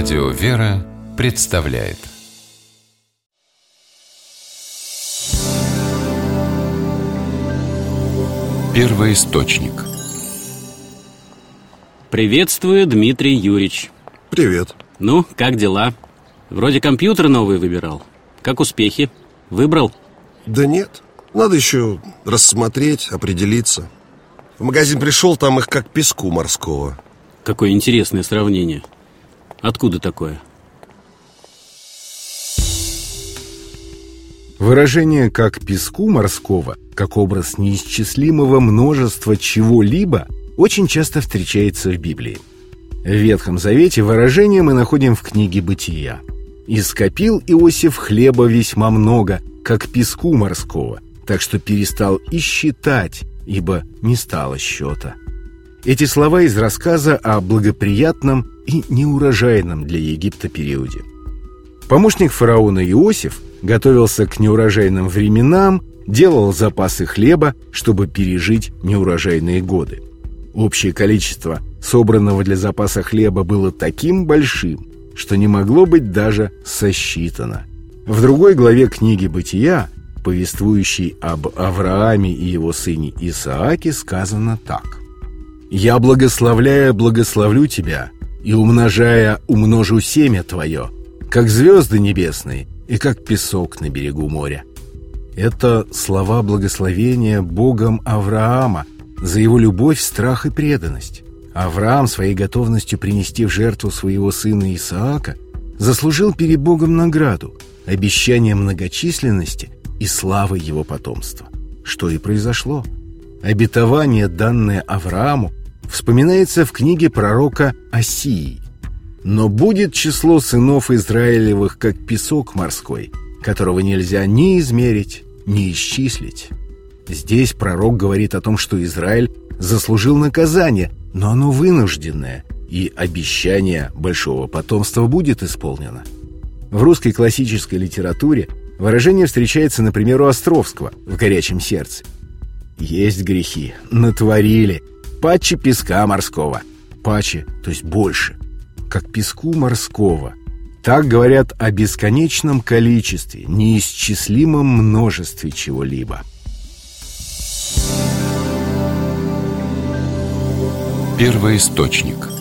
Радио «Вера» представляет. Первый источник. Приветствую, Дмитрий Юрьевич. Привет. Ну, как дела? Вроде компьютер новый выбирал. Как успехи? Выбрал? Да нет, надо еще рассмотреть, определиться. В магазин пришел, там их как песку морского. Какое интересное сравнение Откуда такое? Выражение «как песку морского», как образ неисчислимого множества чего-либо, очень часто встречается в Библии. В Ветхом Завете выражение мы находим в книге «Бытия». «И скопил Иосиф хлеба весьма много, как песку морского, так что перестал и считать, ибо не стало счета». Эти слова из рассказа о благоприятном и неурожайном для Египта периоде. Помощник фараона Иосиф готовился к неурожайным временам, делал запасы хлеба, чтобы пережить неурожайные годы. Общее количество собранного для запаса хлеба было таким большим, что не могло быть даже сосчитано. В другой главе книги «Бытия», повествующей об Аврааме и его сыне Исааке, сказано так. «Я, благословляя, благословлю тебя, и, умножая, умножу семя твое, как звезды небесные и как песок на берегу моря». Это слова благословения Богом Авраама за его любовь, страх и преданность. Авраам своей готовностью принести в жертву своего сына Исаака заслужил перед Богом награду, обещание многочисленности и славы его потомства. Что и произошло. Обетование, данное Аврааму, вспоминается в книге пророка Осии. «Но будет число сынов Израилевых, как песок морской, которого нельзя ни измерить, ни исчислить». Здесь пророк говорит о том, что Израиль заслужил наказание, но оно вынужденное, и обещание большого потомства будет исполнено. В русской классической литературе выражение встречается, например, у Островского в «Горячем сердце». «Есть грехи, натворили, паче песка морского». Паче, то есть больше, как песку морского. Так говорят о бесконечном количестве, неисчислимом множестве чего-либо. Первый источник